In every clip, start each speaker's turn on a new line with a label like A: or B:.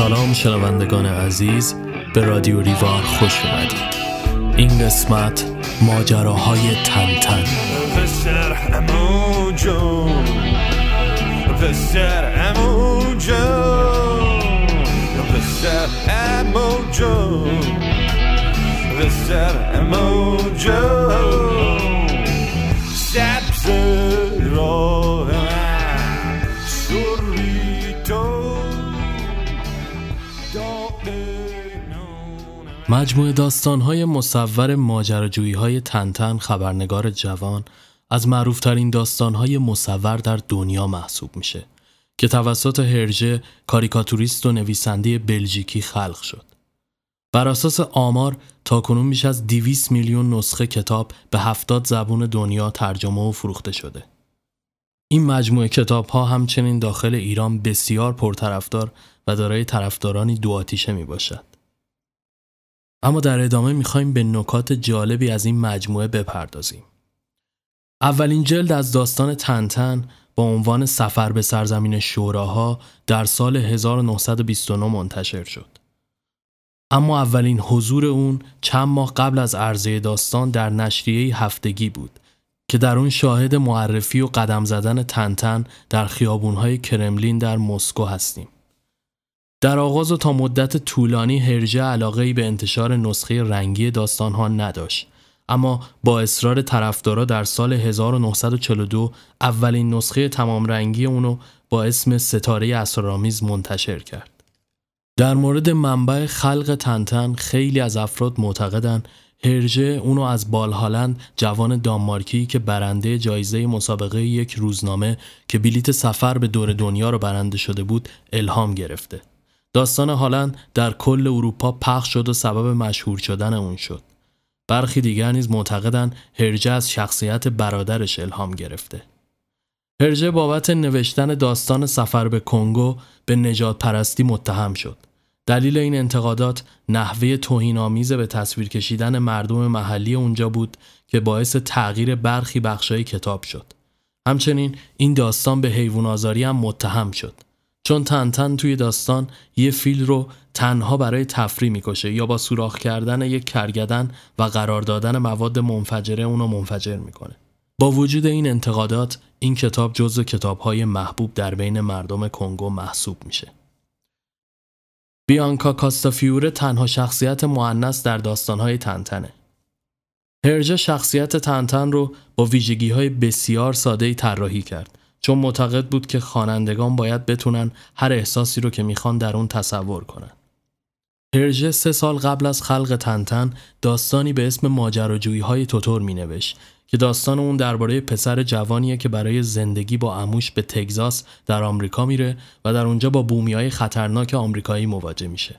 A: سلام شنوندگان عزیز به رادیو ریوار خوش اومدید. این قسمت ماجراهای تن
B: امو
A: مجموعه داستانهای مصور ماجراجویی های تنتن خبرنگار جوان از معروفترین داستانهای مصور در دنیا محسوب میشه که توسط هرژه کاریکاتوریست و نویسنده بلژیکی خلق شد. بر اساس آمار تاکنون بیش از 200 میلیون نسخه کتاب به 70 زبون دنیا ترجمه و فروخته شده. این مجموعه کتاب ها همچنین داخل ایران بسیار پرطرفدار و دارای طرفدارانی دو آتیشه می باشد. اما در ادامه می‌خوایم به نکات جالبی از این مجموعه بپردازیم. اولین جلد از داستان تنتن با عنوان سفر به سرزمین شوراها در سال 1929 منتشر شد. اما اولین حضور اون چند ماه قبل از عرضه داستان در نشریه هفتگی بود که در اون شاهد معرفی و قدم زدن تنتن در خیابونهای کرملین در مسکو هستیم. در آغاز و تا مدت طولانی هرجه علاقه به انتشار نسخه رنگی داستانها نداشت اما با اصرار طرفدارا در سال 1942 اولین نسخه تمام رنگی اونو با اسم ستاره اسرارآمیز منتشر کرد. در مورد منبع خلق تنتن خیلی از افراد معتقدند هرژه اونو از بالهالند جوان دانمارکی که برنده جایزه مسابقه یک روزنامه که بلیت سفر به دور دنیا رو برنده شده بود الهام گرفته. داستان هالند در کل اروپا پخش شد و سبب مشهور شدن اون شد. برخی دیگر نیز معتقدند هرجه از شخصیت برادرش الهام گرفته. هرجه بابت نوشتن داستان سفر به کنگو به نجات پرستی متهم شد. دلیل این انتقادات نحوه توهینآمیز به تصویر کشیدن مردم محلی اونجا بود که باعث تغییر برخی بخشای کتاب شد. همچنین این داستان به حیوان آزاری هم متهم شد. چون تنتن توی داستان یه فیل رو تنها برای تفریح می‌کشه یا با سوراخ کردن یک کرگدن و قرار دادن مواد منفجره اونو منفجر می‌کنه. با وجود این انتقادات این کتاب جزو کتابهای محبوب در بین مردم کنگو محسوب میشه. بیانکا کاستافیوره تنها شخصیت معنس در داستانهای تنتنه. هرجه شخصیت تنتن رو با ویژگی های بسیار ساده طراحی کرد چون معتقد بود که خوانندگان باید بتونن هر احساسی رو که می‌خوان در اون تصور کنن. هرژه سه سال قبل از خلق تنتن داستانی به اسم ماجراجویی های توتور می نوشت که داستان اون درباره پسر جوانیه که برای زندگی با عموش به تگزاس در آمریکا میره و در اونجا با بومی های خطرناک آمریکایی مواجه میشه.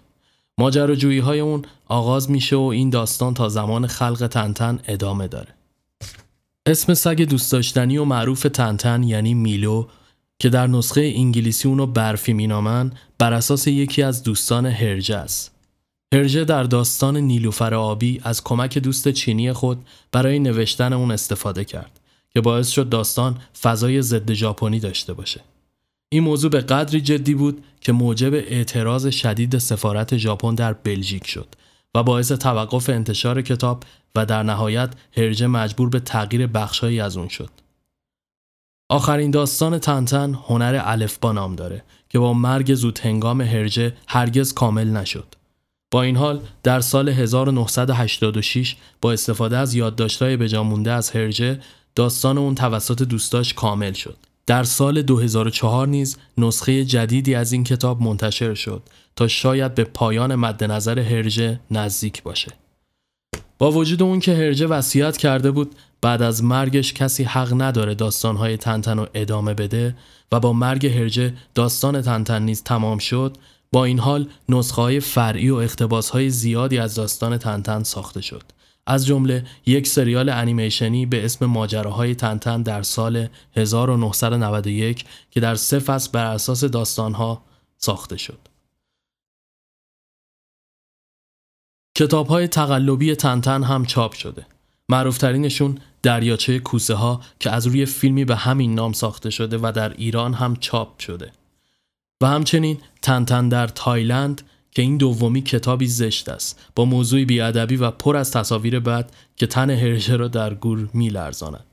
A: ماجراجویی های اون آغاز میشه و این داستان تا زمان خلق تنتن ادامه داره. اسم سگ دوست داشتنی و معروف تنتن یعنی میلو که در نسخه انگلیسی اونو برفی مینامن بر اساس یکی از دوستان هرجه است. هرجه در داستان نیلوفر آبی از کمک دوست چینی خود برای نوشتن اون استفاده کرد که باعث شد داستان فضای ضد ژاپنی داشته باشه. این موضوع به قدری جدی بود که موجب اعتراض شدید سفارت ژاپن در بلژیک شد و باعث توقف انتشار کتاب و در نهایت هرجه مجبور به تغییر بخشهایی از اون شد. آخرین داستان تنتن هنر الفبا نام داره که با مرگ زود هنگام هرجه هرگز کامل نشد. با این حال در سال 1986 با استفاده از یادداشت‌های بجامونده از هرجه داستان اون توسط دوستاش کامل شد. در سال 2004 نیز نسخه جدیدی از این کتاب منتشر شد تا شاید به پایان مد نظر هرجه نزدیک باشه. با وجود اون که هرجه وصیت کرده بود بعد از مرگش کسی حق نداره داستانهای تنتن رو ادامه بده و با مرگ هرجه داستان تنتن نیز تمام شد با این حال نسخه های فرعی و اختباس های زیادی از داستان تنتن ساخته شد از جمله یک سریال انیمیشنی به اسم ماجراهای تنتن در سال 1991 که در سه فصل بر اساس داستانها ساخته شد کتاب های تقلبی تنتن هم چاپ شده. معروفترینشون دریاچه کوسه ها که از روی فیلمی به همین نام ساخته شده و در ایران هم چاپ شده. و همچنین تنتن در تایلند که این دومی کتابی زشت است با موضوعی بیادبی و پر از تصاویر بد که تن هرژه را در گور میلرزاند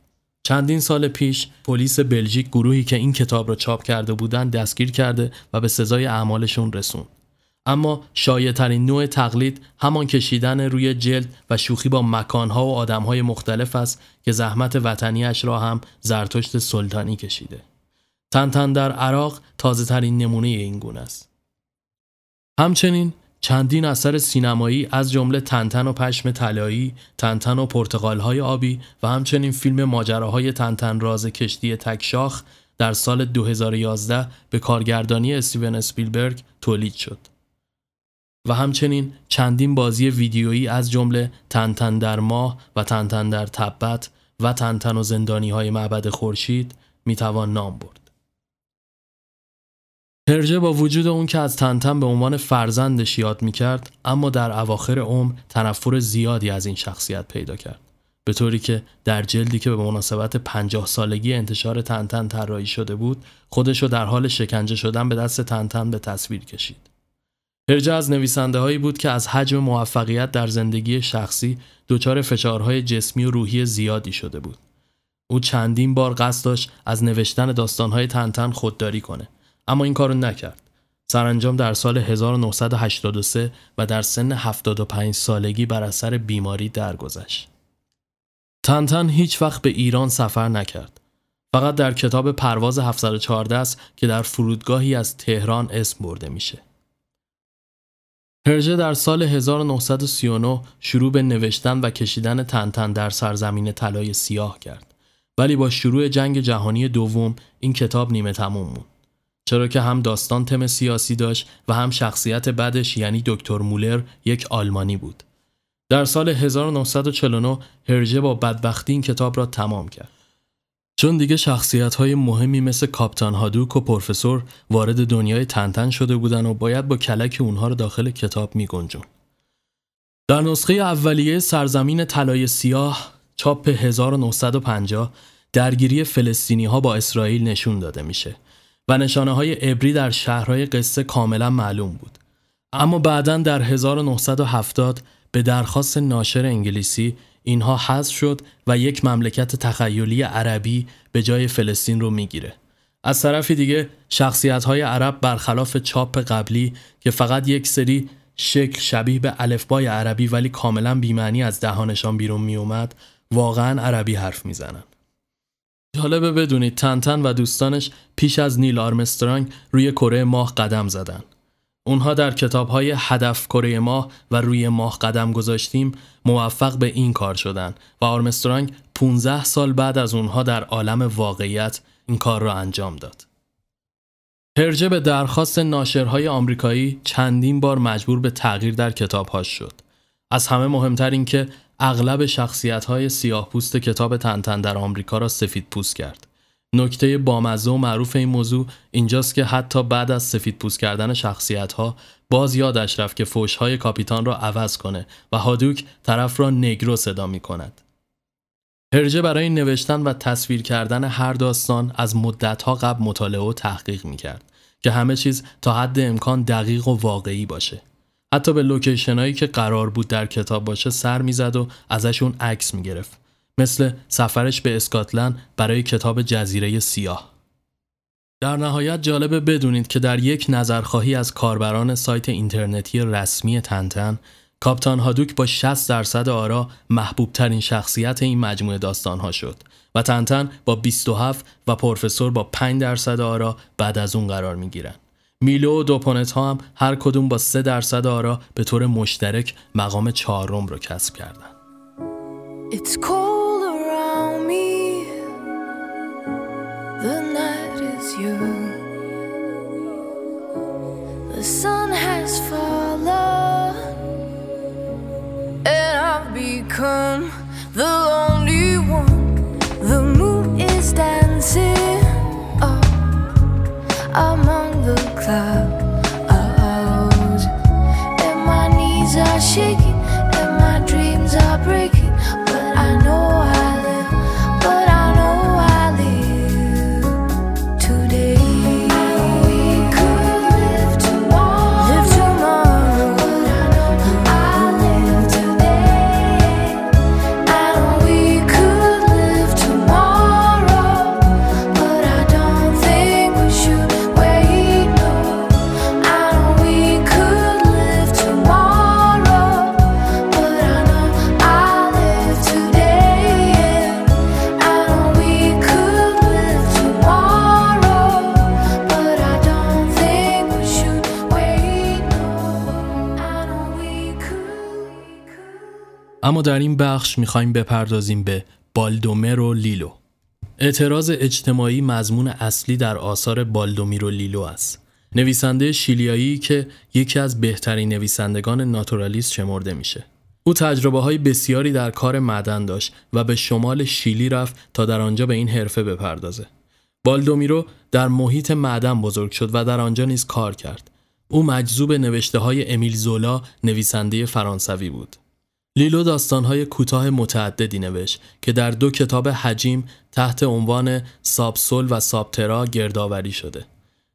A: چندین سال پیش پلیس بلژیک گروهی که این کتاب را چاپ کرده بودند دستگیر کرده و به سزای اعمالشون رسوند اما شایعترین نوع تقلید همان کشیدن روی جلد و شوخی با مکانها و آدمهای مختلف است که زحمت وطنیش را هم زرتشت سلطانی کشیده. تنتن در عراق تازه ترین نمونه این گونه است. همچنین چندین اثر سینمایی از جمله تنتن و پشم طلایی، تنتن و پرتقالهای آبی و همچنین فیلم ماجراهای تنتن راز کشتی تکشاخ در سال 2011 به کارگردانی استیون اسپیلبرگ تولید شد. و همچنین چندین بازی ویدیویی از جمله تنتن در ماه و تنتن در تبت و تنتن و زندانی های معبد خورشید می‌توان نام برد. هرجه با وجود اون که از تنتن به عنوان فرزندش یاد می‌کرد اما در اواخر عمر تنفر زیادی از این شخصیت پیدا کرد. به طوری که در جلدی که به مناسبت پنجاه سالگی انتشار تنتن طراحی شده بود خودش در حال شکنجه شدن به دست تنتن به تصویر کشید. هرجه از نویسنده هایی بود که از حجم موفقیت در زندگی شخصی دچار فشارهای جسمی و روحی زیادی شده بود. او چندین بار قصد داشت از نوشتن داستانهای تنتن خودداری کنه اما این کارو نکرد. سرانجام در سال 1983 و در سن 75 سالگی بر اثر بیماری درگذشت. تنتن هیچ وقت به ایران سفر نکرد. فقط در کتاب پرواز 714 است که در فرودگاهی از تهران اسم برده میشه. هرژه در سال 1939 شروع به نوشتن و کشیدن تنتن در سرزمین طلای سیاه کرد ولی با شروع جنگ جهانی دوم این کتاب نیمه تموم موند چرا که هم داستان تم سیاسی داشت و هم شخصیت بعدش یعنی دکتر مولر یک آلمانی بود. در سال 1949 هرژه با بدبختی این کتاب را تمام کرد. چون دیگه شخصیت های مهمی مثل کاپتان هادوک و پروفسور وارد دنیای تنتن شده بودن و باید با کلک اونها رو داخل کتاب می گنجون. در نسخه اولیه سرزمین طلای سیاه چاپ 1950 درگیری فلسطینی ها با اسرائیل نشون داده میشه. و نشانه های عبری در شهرهای قصه کاملا معلوم بود. اما بعدا در 1970 به درخواست ناشر انگلیسی اینها حذف شد و یک مملکت تخیلی عربی به جای فلسطین رو می‌گیره. از طرفی دیگه شخصیت های عرب برخلاف چاپ قبلی که فقط یک سری شکل شبیه به الفبای عربی ولی کاملا بیمعنی از دهانشان بیرون می اومد واقعا عربی حرف می‌زنن. جالبه بدونید تنتن و دوستانش پیش از نیل آرمسترانگ روی کره ماه قدم زدن. اونها در کتاب های هدف کره ماه و روی ماه قدم گذاشتیم موفق به این کار شدن و آرمسترانگ 15 سال بعد از اونها در عالم واقعیت این کار را انجام داد. هرجه به درخواست ناشرهای آمریکایی چندین بار مجبور به تغییر در کتابهاش شد. از همه مهمتر این که اغلب شخصیت های سیاه پوست کتاب تنتن در آمریکا را سفید پوست کرد. نکته بامزه و معروف این موضوع اینجاست که حتی بعد از سفید پوست کردن شخصیت ها باز یادش رفت که فوش های کاپیتان را عوض کنه و هادوک طرف را نگرو صدا می کند. هرجه برای نوشتن و تصویر کردن هر داستان از مدتها قبل مطالعه و تحقیق می کرد که همه چیز تا حد امکان دقیق و واقعی باشه. حتی به لوکیشنایی که قرار بود در کتاب باشه سر می‌زد و ازشون عکس می گرفت. مثل سفرش به اسکاتلند برای کتاب جزیره سیاه. در نهایت جالبه بدونید که در یک نظرخواهی از کاربران سایت اینترنتی رسمی تنتن کاپتان هادوک با 60 درصد آرا محبوب ترین شخصیت این مجموعه داستان ها شد و تنتن با 27 و پروفسور با 5 درصد آرا بعد از اون قرار می گیرن. میلو و دوپونت ها هم هر کدوم با 3 درصد آرا به طور مشترک مقام چهارم رو کسب کردن.
C: It's cold around me. The night
A: اما در این بخش می‌خوایم بپردازیم به بالدومرو لیلو. اعتراض اجتماعی مضمون اصلی در آثار بالدومیرو لیلو است. نویسنده شیلیایی که یکی از بهترین نویسندگان ناتورالیست شمرده میشه. او تجربه های بسیاری در کار معدن داشت و به شمال شیلی رفت تا در آنجا به این حرفه بپردازه. بالدومیرو در محیط معدن بزرگ شد و در آنجا نیز کار کرد. او مجذوب نوشته های امیل زولا نویسنده فرانسوی بود. لیلو داستانهای کوتاه متعددی نوشت که در دو کتاب حجیم تحت عنوان سابسول و سابترا گردآوری شده.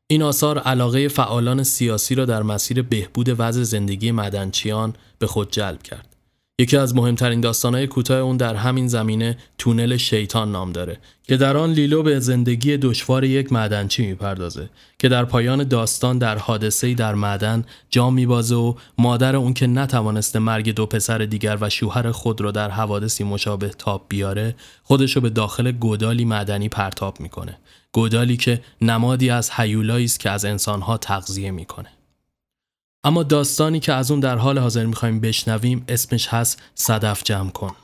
A: این آثار علاقه فعالان سیاسی را در مسیر بهبود وضع زندگی مدنچیان به خود جلب کرد. یکی از مهمترین داستانهای کوتاه اون در همین زمینه تونل شیطان نام داره که در آن لیلو به زندگی دشوار یک معدنچی می‌پردازه که در پایان داستان در حادثه‌ای در معدن جام میبازه و مادر اون که نتوانسته مرگ دو پسر دیگر و شوهر خود رو در حوادثی مشابه تاب بیاره خودشو به داخل گودالی معدنی پرتاب می‌کنه. گودالی که نمادی از حیولایی است که از انسانها تغذیه می‌کنه. اما داستانی که از اون در حال حاضر می‌خوایم بشنویم اسمش هست صدف جمع کن.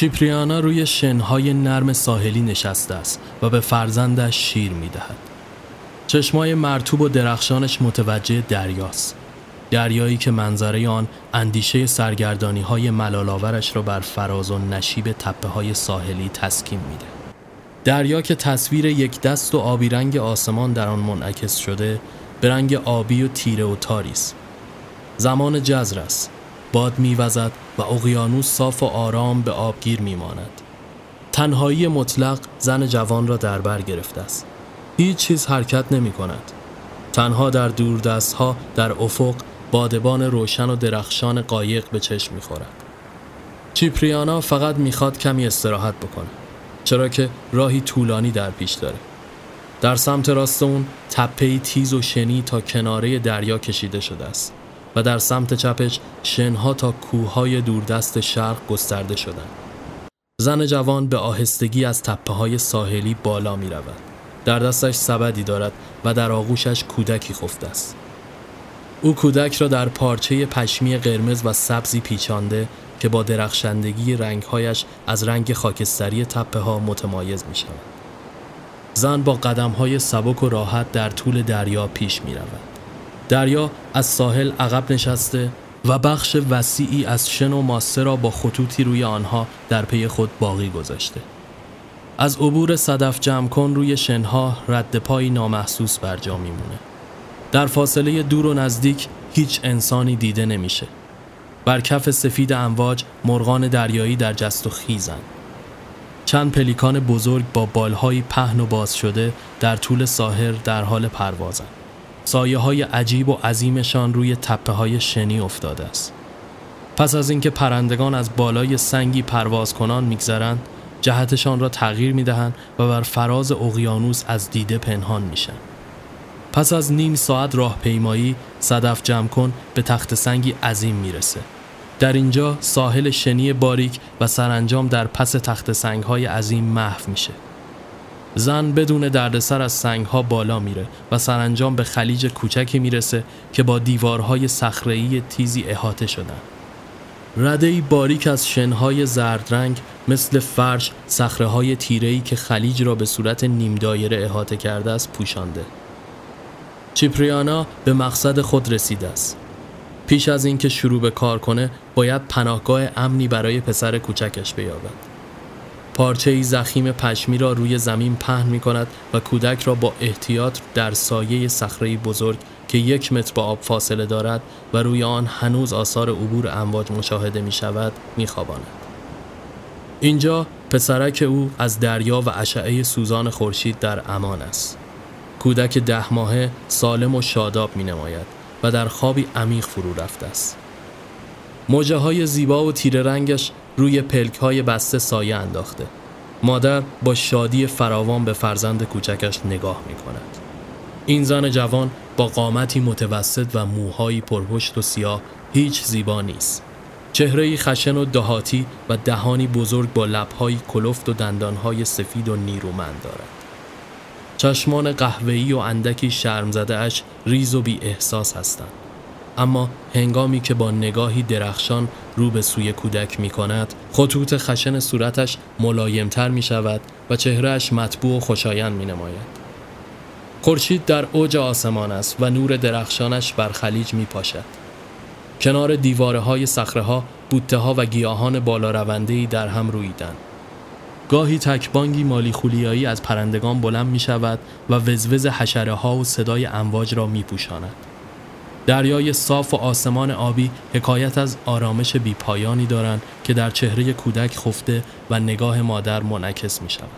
A: چیپریانا روی شنهای نرم ساحلی نشسته است و به فرزندش شیر می‌دهد. چشمای مرتوب و درخشانش متوجه دریاست. دریایی که منظره آن اندیشه سرگردانی های ملالاورش را بر فراز و نشیب تپه های ساحلی تسکین میده. دریا که تصویر یک دست و آبی رنگ آسمان در آن منعکس شده به رنگ آبی و تیره و تاری است. زمان جزر است. باد میوزد و اقیانوس صاف و آرام به آبگیر میماند. تنهایی مطلق زن جوان را در بر گرفته است. هیچ چیز حرکت نمی کند. تنها در دوردست ها در افق بادبان روشن و درخشان قایق به چشم می‌خورد. چیپریانا فقط می‌خواد کمی استراحت بکنه. چرا که راهی طولانی در پیش داره. در سمت راست اون تپهی تیز و شنی تا کناره دریا کشیده شده است و در سمت چپش شنها تا کوههای دوردست شرق گسترده شدند. زن جوان به آهستگی از تپه های ساحلی بالا می رود. در دستش سبدی دارد و در آغوشش کودکی خفته است. او کودک را در پارچه پشمی قرمز و سبزی پیچانده که با درخشندگی رنگهایش از رنگ خاکستری تپه ها متمایز می شود. زن با قدم های سبک و راحت در طول دریا پیش می رود. دریا از ساحل عقب نشسته و بخش وسیعی از شن و ماسه را با خطوطی روی آنها در پی خود باقی گذاشته. از عبور صدف جمع کن روی شنها رد پایی نامحسوس بر جا میمونه. در فاصله دور و نزدیک هیچ انسانی دیده نمیشه. بر کف سفید امواج مرغان دریایی در جست و خیزند. چند پلیکان بزرگ با بالهای پهن و باز شده در طول ساحل در حال پروازند. سایه های عجیب و عظیمشان روی تپه های شنی افتاده است. پس از اینکه پرندگان از بالای سنگی پرواز کنان میگذرند، جهتشان را تغییر می‌دهند و بر فراز اقیانوس از دیده پنهان میشن. پس از نیم ساعت راهپیمایی صدف جمع کن به تخت سنگی عظیم می‌رسه. در اینجا ساحل شنی باریک و سرانجام در پس تخت سنگ های عظیم محو میشه. زن بدون دردسر از سنگها بالا میره و سرانجام به خلیج کوچکی می‌رسه که با دیوارهای صخره‌ای تیزی احاطه شدن. ردهی باریک از شنهای زرد رنگ مثل فرش صخره های تیره‌ای که خلیج را به صورت نیم دایره احاطه کرده است پوشانده. چیپریانا به مقصد خود رسیده است. پیش از اینکه شروع به کار کنه باید پناهگاه امنی برای پسر کوچکش بیابد. پارچه زخیم پشمی را روی زمین پهن می کند و کودک را با احتیاط در سایه صخره بزرگ که یک متر با آب فاصله دارد و روی آن هنوز آثار عبور امواج مشاهده می شود می خواباند. اینجا پسرک او از دریا و اشعه سوزان خورشید در امان است. کودک ده ماهه سالم و شاداب می نماید و در خوابی عمیق فرو رفته است. موجه های زیبا و تیره رنگش روی پلک های بسته سایه انداخته. مادر با شادی فراوان به فرزند کوچکش نگاه می کند. این زن جوان با قامتی متوسط و موهایی پرپشت و سیاه هیچ زیبا نیست. چهره‌ای خشن و دهاتی و دهانی بزرگ با لب‌هایی کلفت و دندانهای سفید و نیرومند دارد. چشمان قهوه‌ای و اندکی شرم زده اش ریز و بی احساس هستند. اما هنگامی که با نگاهی درخشان رو به سوی کودک می کند خطوط خشن صورتش ملایمتر می شود و چهرهش مطبوع و خوشایند می نماید. خورشید در اوج آسمان است و نور درخشانش بر خلیج می پاشد. کنار دیواره های سخره ها بوته ها و گیاهان بالا رونده در هم رویدن. گاهی تکبانگی مالی خولیایی از پرندگان بلند می شود و وزوز حشره ها و صدای امواج را می پوشاند. دریای صاف و آسمان آبی حکایت از آرامش بیپایانی دارند که در چهره کودک خفته و نگاه مادر منعکس می شود.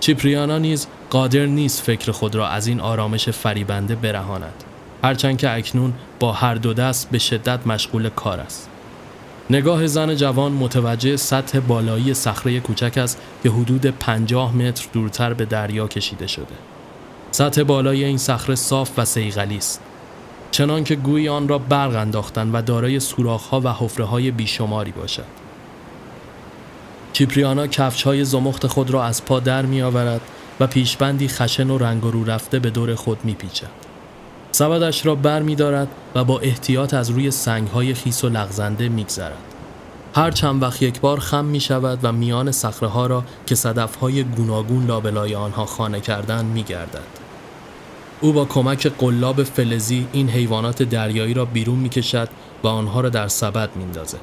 A: چیپریانا نیز قادر نیست فکر خود را از این آرامش فریبنده برهاند. هرچند که اکنون با هر دو دست به شدت مشغول کار است. نگاه زن جوان متوجه سطح بالایی صخره کوچک است که حدود 50 متر دورتر به دریا کشیده شده. سطح بالای این صخره صاف و سیغلی است. چنان که گویی آن را برق انداختن و دارای سوراخ‌ها و حفره‌های بیشماری باشد. چیپریانا کفش‌های زمخت خود را از پا در می‌آورد و پیشبندی خشن و رنگ رو رفته به دور خود می‌پیچد. سبدش را بر می دارد و با احتیاط از روی سنگ های خیس و لغزنده می گذرد. هر چند وقت یک بار خم می شود و میان صخره ها را که صدف های گوناگون لابلای آنها خانه کردن می گردد. او با کمک قلاب فلزی این حیوانات دریایی را بیرون می کشد و آنها را در سبد می اندازه.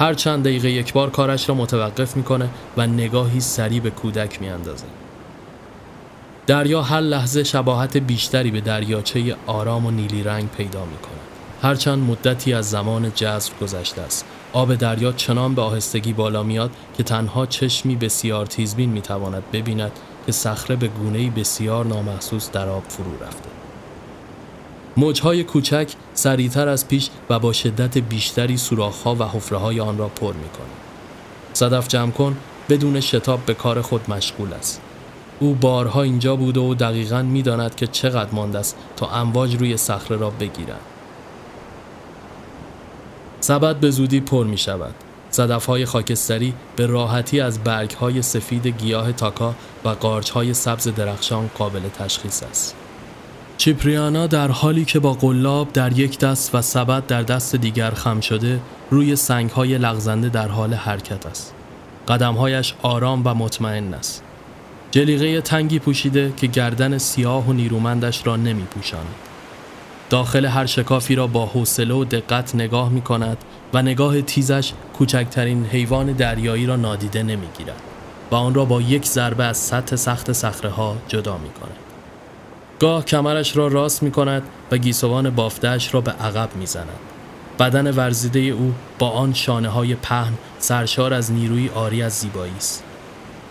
A: هر چند دقیقه یک بار کارش را متوقف می‌کنه و نگاهی سریع به کودک می اندازه. دریا هر لحظه شباهت بیشتری به دریاچه آرام و نیلی رنگ پیدا می کند. هرچند مدتی از زمان جذب گذشته است. آب دریا چنان به آهستگی بالا میاد که تنها چشمی بسیار تیزبین می تواند ببیند که صخره به گونه‌ای بسیار نامحسوس در آب فرو رفته. موجهای کوچک سریعتر از پیش و با شدت بیشتری سوراخ‌ها و حفره‌های آن را پر می‌کند. صدف جمع کن بدون شتاب به کار خود مشغول است. او بارها اینجا بوده و دقیقا می‌داند که چقدر مانده است تا امواج روی صخره را بگیرند. سبد به زودی پر می شود. صدف های خاکستری به راحتی از برگ های سفید گیاه تاکا و قارچ های سبز درخشان قابل تشخیص است. چیپریانا در حالی که با قلاب در یک دست و سبد در دست دیگر خم شده روی سنگ های لغزنده در حال حرکت است. قدمهایش آرام و مطمئن است. جلیقه تنگی پوشیده که گردن سیاه و نیرومندش را نمی پوشاند. داخل هر شکافی را با حوصله و دقت نگاه می کند و نگاه تیزش کوچکترین حیوان دریایی را نادیده نمی گیرد و آن را با یک ضربه از سطح سخت صخره ها جدا می کند. گاه کمرش را راست می کند و گیسوان بافتهش را به عقب می زند. بدن ورزیده او با آن شانه های پهن سرشار از نیروی آری از زیبایی است.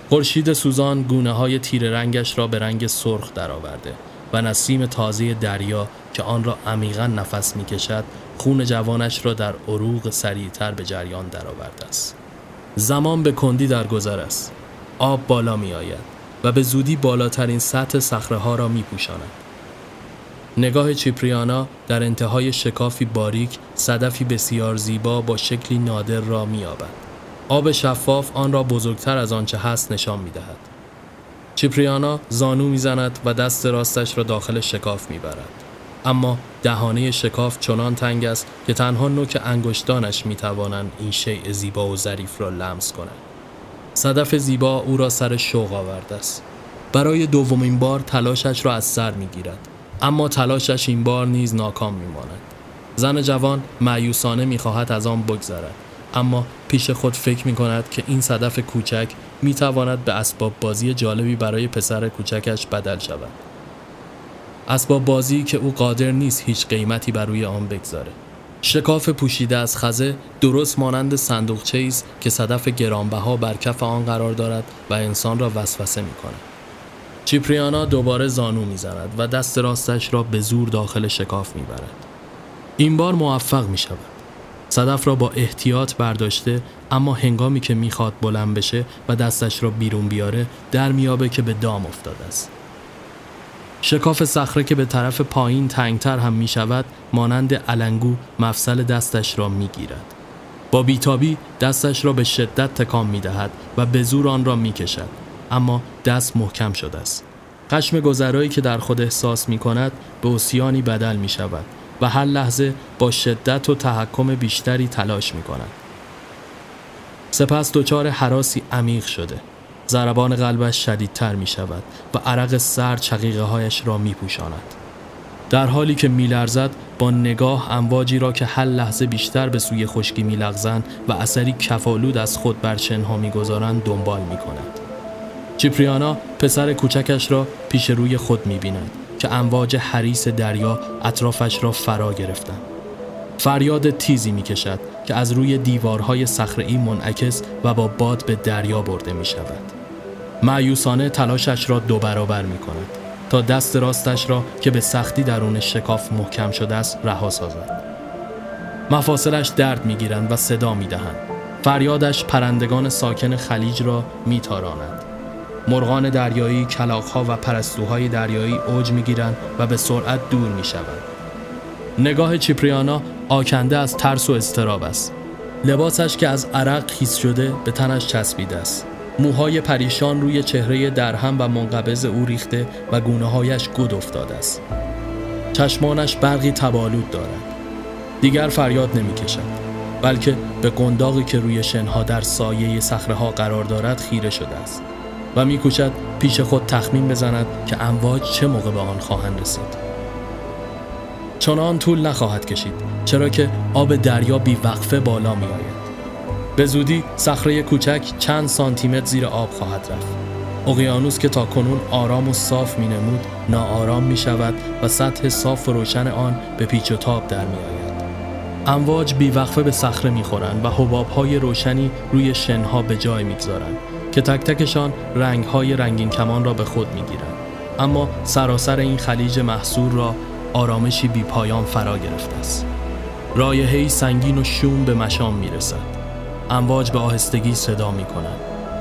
A: خورشید سوزان گونه های تیر رنگش را به رنگ سرخ درآورده و نسیم تازه دریا که آن را عمیقا نفس می کشد خون جوانش را در عروق سریعتر به جریان درآورده است. زمان به کندی در گذر است. آب بالا می آید و به زودی بالاترین سطح صخره ها را می پوشاند. نگاه چیپریانا در انتهای شکافی باریک صدفی بسیار زیبا با شکلی نادر را می آب شفاف آن را بزرگتر از آنچه هست نشان می دهد. چیپریانا زانو می‌زند و دست راستش را داخل شکاف می‌برد. اما دهانه شکاف چنان تنگ است که تنها نوک انگشتانش می‌توانند این شیء زیبا و ظریف را لمس کنند. صدف زیبا او را سر شوق آورده است. برای دومین بار تلاشش را از سر می‌گیرد اما تلاشش این بار نیز ناکام میماند زن جوان معیوسانه می‌خواهد از آن بگذرد اما پیش خود فکر می کند که این صدف کوچک می تواند به اسباب بازی جالبی برای پسر کوچکش بدل شود. اسباب بازی که او قادر نیست هیچ قیمتی بر روی آن بگذاره. شکاف پوشیده از خزه درست مانند صندوقچه است که صدف گرانبها بر کف آن قرار دارد و انسان را وسوسه می کند. چیپریانا دوباره زانو می‌زند و دست راستش را به زور داخل شکاف می‌برد. این بار موفق می شود. صدف را با احتیاط برداشته اما هنگامی که می‌خواد بلند بشه و دستش را بیرون بیاره در میابه که به دام افتاده است. شکاف صخره که به طرف پایین تنگتر هم می شود مانند علنگو مفصل دستش را می گیرد. با بیتابی دستش را به شدت تکان می دهد و به زور آن را می کشد. اما دست محکم شده است. خشم گذرایی که در خود احساس می کند به اوسیانی بدل می شود و هر لحظه با شدت و تحکم بیشتری تلاش می کند. سپس دچار حراسی عمیق شده. ضربان قلبش شدیدتر می شود و عرق سر چقیقه هایش را می پوشاند. در حالی که می لرزد با نگاه امواجی را که هر لحظه بیشتر به سوی خشکی می لغزند و اثری کفالود از خود بر شنها می گذارند دنبال می کند. چیپریانا پسر کوچکش را پیش روی خود می بیند که امواج حریس دریا اطرافش را فرا گرفتند. فریاد تیزی می کشد که از روی دیوارهای صخره‌ای منعکس و با باد به دریا برده می شود. معیوسانه تلاشش را دو برابر می کند تا دست راستش را که به سختی درون شکاف محکم شده است رها سازد. مفاصلش درد می گیرند و صدا می دهند. فریادش پرندگان ساکن خلیج را می تاراند. مرغان دریایی، کلاقها و پرستوهای دریایی اوج می گیرند و به سرعت دور می شوند. نگاه چیپریانا آکنده از ترس و استراب است. لباسش که از عرق خیس شده به تنش چسبیده است. موهای پریشان روی چهره درهم و منقبض او ریخته و گونه هایش گود افتاده است. چشمانش برقی تبالود دارد. دیگر فریاد نمی کشد. بلکه به قنداقی که روی شنها در سایه صخره قرار دارد خیره شده است و میکوشد پیش خود تخمین بزند که امواج چه موقع به آن خواهند رسید. چنان طول نخواهد کشید چرا که آب دریا بی وقفه بالا می آید. به زودی صخره کوچک چند سانتیمتر زیر آب خواهد رفت. اقیانوس که تا کنون آرام و صاف می نمود ناآرام می شود و سطح صاف و روشن آن به پیچ و تاب در می آید. امواج بیوقفه به صخره می‌خورند و حبابهای روشنی روی شنها به جای می‌گذارند که تک تکشان رنگهای رنگین کمان را به خود می‌گیرند اما سراسر این خلیج محصور را آرامشی بی پایان فرا گرفته است رایحه‌ای سنگین و شوم به مشام می‌رسد امواج به آهستگی صدا می کنند.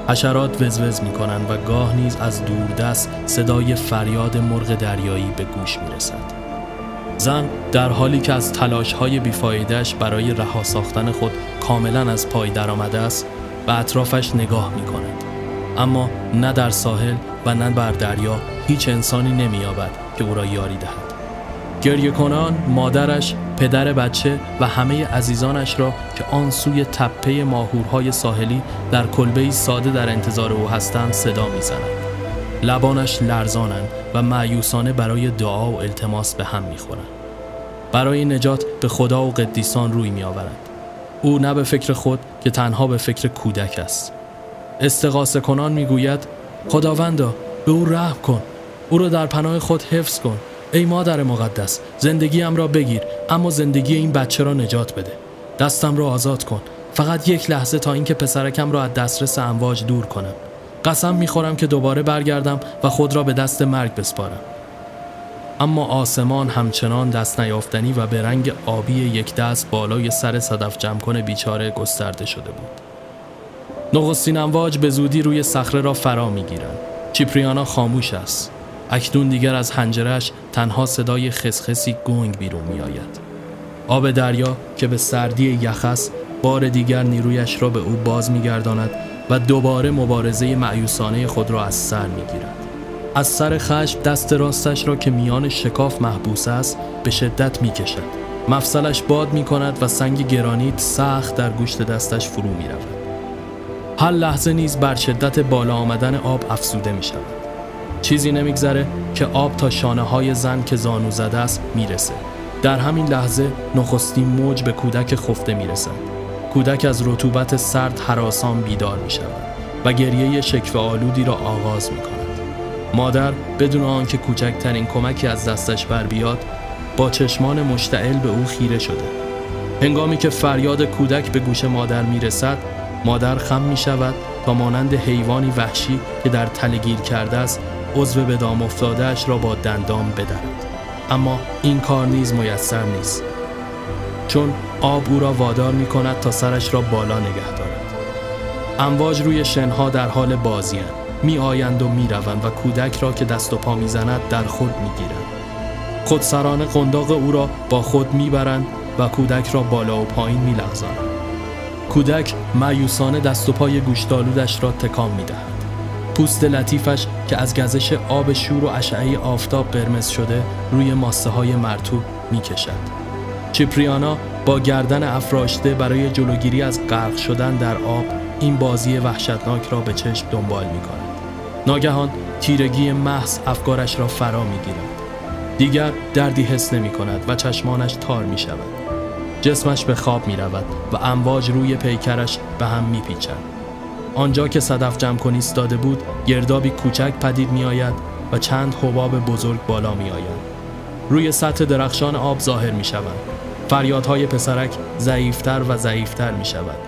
A: حشرات وزوز می کنند و گاه نیز از دوردست صدای فریاد مرغ دریایی به گوش می رسد. زن در حالی که از تلاش های بیفایدهش برای رها ساختن خود کاملا از پای درآمده است به اطرافش نگاه می کند. اما نه در ساحل و نه بر دریا هیچ انسانی نمییابد که او را یاری دهد. گریه کنان مادرش، پدر بچه و همه عزیزانش را که آن سوی تپه ماهورهای ساحلی در کلبهی ساده در انتظار او هستند صدا می‌زنند. لبانش لرزانند و معیوسانه برای دعا و التماس به هم می‌خورند. برای نجات به خدا و قدیسان روی میآورند. او نه به فکر خود که تنها به فکر کودک است. استغاثه کنان می‌گوید خداوندا به او رحم کن. او را در پناه خود حفظ کن. ای مادر مقدس زندگیم را بگیر اما زندگی این بچه را نجات بده دستم را آزاد کن فقط یک لحظه تا اینکه پسرکم را از دسترس امواج دور کنم قسم می‌خورم که دوباره برگردم و خود را به دست مرگ بسپارم اما آسمان همچنان دست نیافتنی و به رنگ آبی یک دست بالای سر صدف جمکن بیچاره گسترده شده بود نخستین امواج به زودی روی صخره را فرا می‌گیرند چیپریانا خاموش است اکنون دیگر از هنجرش تنها صدای خسخسی گنگ بیرون می آید. آب دریا که به سردی یخس بار دیگر نیرویش را به او باز می گرداند و دوباره مبارزه معیوسانه خود را از سر می گیرد. از سر خشم دست راستش را که میان شکاف محبوس است به شدت می کشد. مفصلش باد می کند و سنگ گرانیت سخت در گوشت دستش فرو می رود. هر لحظه نیز بر شدت بالا آمدن آب افسوده می شود. چیزی نمیگذره که آب تا شانه های زن که زانو زده است می‌رسه در همین لحظه نخستین موج به کودک خفته می‌رسد کودک از رطوبت سرد حراسان بیدار می شود و گریه شکف آلودی را آغاز می کند. مادر بدون آنکه کوچکترین کمکی از دستش بر بیاد با چشمان مشتعل به او خیره شده. هنگامی که فریاد کودک به گوش مادر می رسد مادر خم می شود تا مانند حیوانی وحشی که در تلگیر کرده است عضو به دام افتادهش را با دندام بدرد. اما این کار نیز میسر نیست چون آب او را وادار می کند تا سرش را بالا نگه دارد. امواج روی شنها در حال بازی می آیند و می روند و کودک را که دست و پا می زند در خود می گیرند. خودسرانه قنداق او را با خود می برند و کودک را بالا و پایین می لغزانند. کودک معیوسانه دست و پای گوشتالودش را تکان می دهد. پوست لطیفش که از گزش آب شور و اشعه آفتاب قرمز شده روی ماسه های مرتوب می کشد. چیپریانا با گردن افراشته برای جلوگیری از غرق شدن در آب این بازی وحشتناک را به چشم دنبال می کند. ناگهان تیرگی محض افکارش را فرا می گیرد. دیگر دردی حس نمی کند و چشمانش تار می شود. جسمش به خواب می رود و امواج روی پیکرش به هم می پیچند. آنجا که صدف جمع کنی ایستاده بود گردابی کوچک پدید می آید و چند حباب بزرگ بالا می آید. روی سطح درخشان آب ظاهر می شوند. فریادهای پسرک ضعیفتر و ضعیفتر می شود.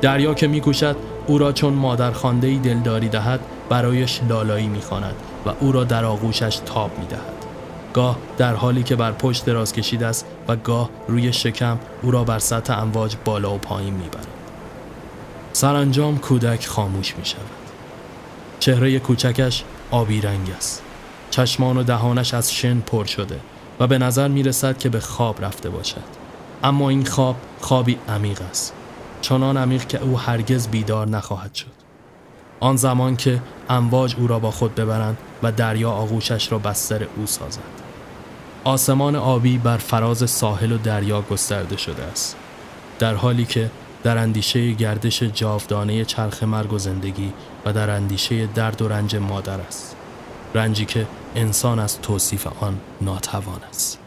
A: دریا که می کوشد او را چون مادر خانده دلداری دهد برایش لالایی می خاند و او را در آغوشش تاب می دهد. گاه در حالی که بر پشت دراز کشیده است و گاه روی شکم او را بر سطح امواج بالا و پایین می برد. سرانجام کودک خاموش می شود. چهره کوچکش آبی رنگ است. چشمان و دهانش از شن پر شده و به نظر می رسد که به خواب رفته باشد. اما این خواب خوابی عمیق است. چنان عمیق که او هرگز بیدار نخواهد شد. آن زمان که امواج او را با خود ببرند و دریا آغوشش را بستر او سازد. آسمان آبی بر فراز ساحل و دریا گسترده شده است. در حالی که در اندیشه گردش جاودانه چرخ مرگ و زندگی و در اندیشه درد و رنج مادر است. رنجی که انسان از توصیف آن ناتوان است.